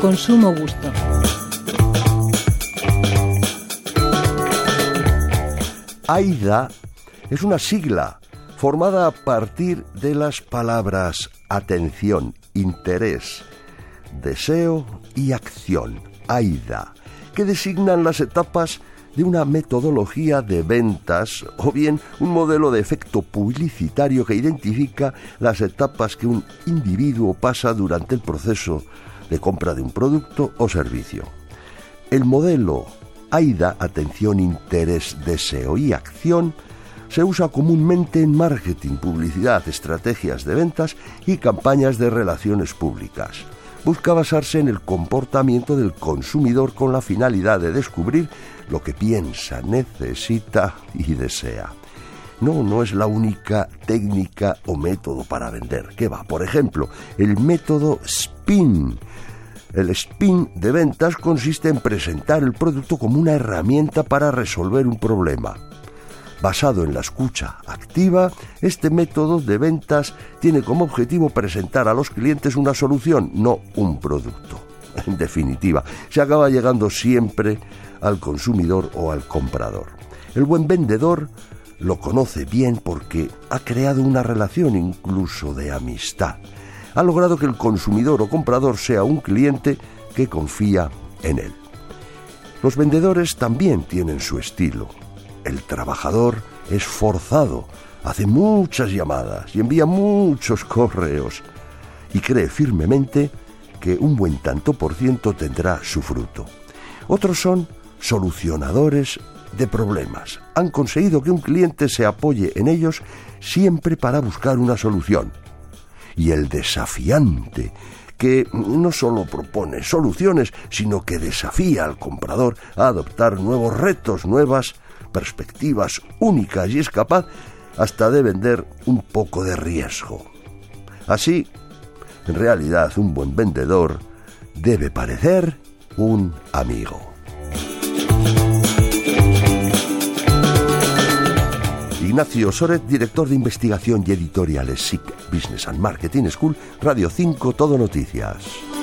Consumo Gusto. AIDA es una sigla formada a partir de las palabras atención, interés, deseo y acción, AIDA, que designan las etapas de una metodología de ventas o bien un modelo de efecto publicitario que identifica las etapas que un individuo pasa durante el proceso de compra de un producto o servicio. El modelo AIDA, atención, interés, deseo y acción, se usa comúnmente en marketing, publicidad, estrategias de ventas y campañas de relaciones públicas. Busca basarse en el comportamiento del consumidor con la finalidad de descubrir lo que piensa, necesita y desea. No, no es la única técnica o método para vender. ¿Qué va? Por ejemplo, el método El spin de ventas consiste en presentar el producto como una herramienta para resolver un problema. Basado en la escucha activa, este método de ventas tiene como objetivo presentar a los clientes una solución, no un producto. En definitiva, se acaba llegando siempre al consumidor o al comprador. El buen vendedor lo conoce bien porque ha creado una relación incluso de amistad ha logrado que el consumidor o comprador sea un cliente que confía en él. Los vendedores también tienen su estilo. El trabajador es forzado, hace muchas llamadas y envía muchos correos y cree firmemente que un buen tanto por ciento tendrá su fruto. Otros son solucionadores de problemas. Han conseguido que un cliente se apoye en ellos siempre para buscar una solución y el desafiante, que no solo propone soluciones, sino que desafía al comprador a adoptar nuevos retos, nuevas perspectivas únicas y es capaz hasta de vender un poco de riesgo. Así, en realidad, un buen vendedor debe parecer un amigo. Ignacio Soret, director de investigación y editoriales SIC Business and Marketing School, Radio 5, Todo Noticias.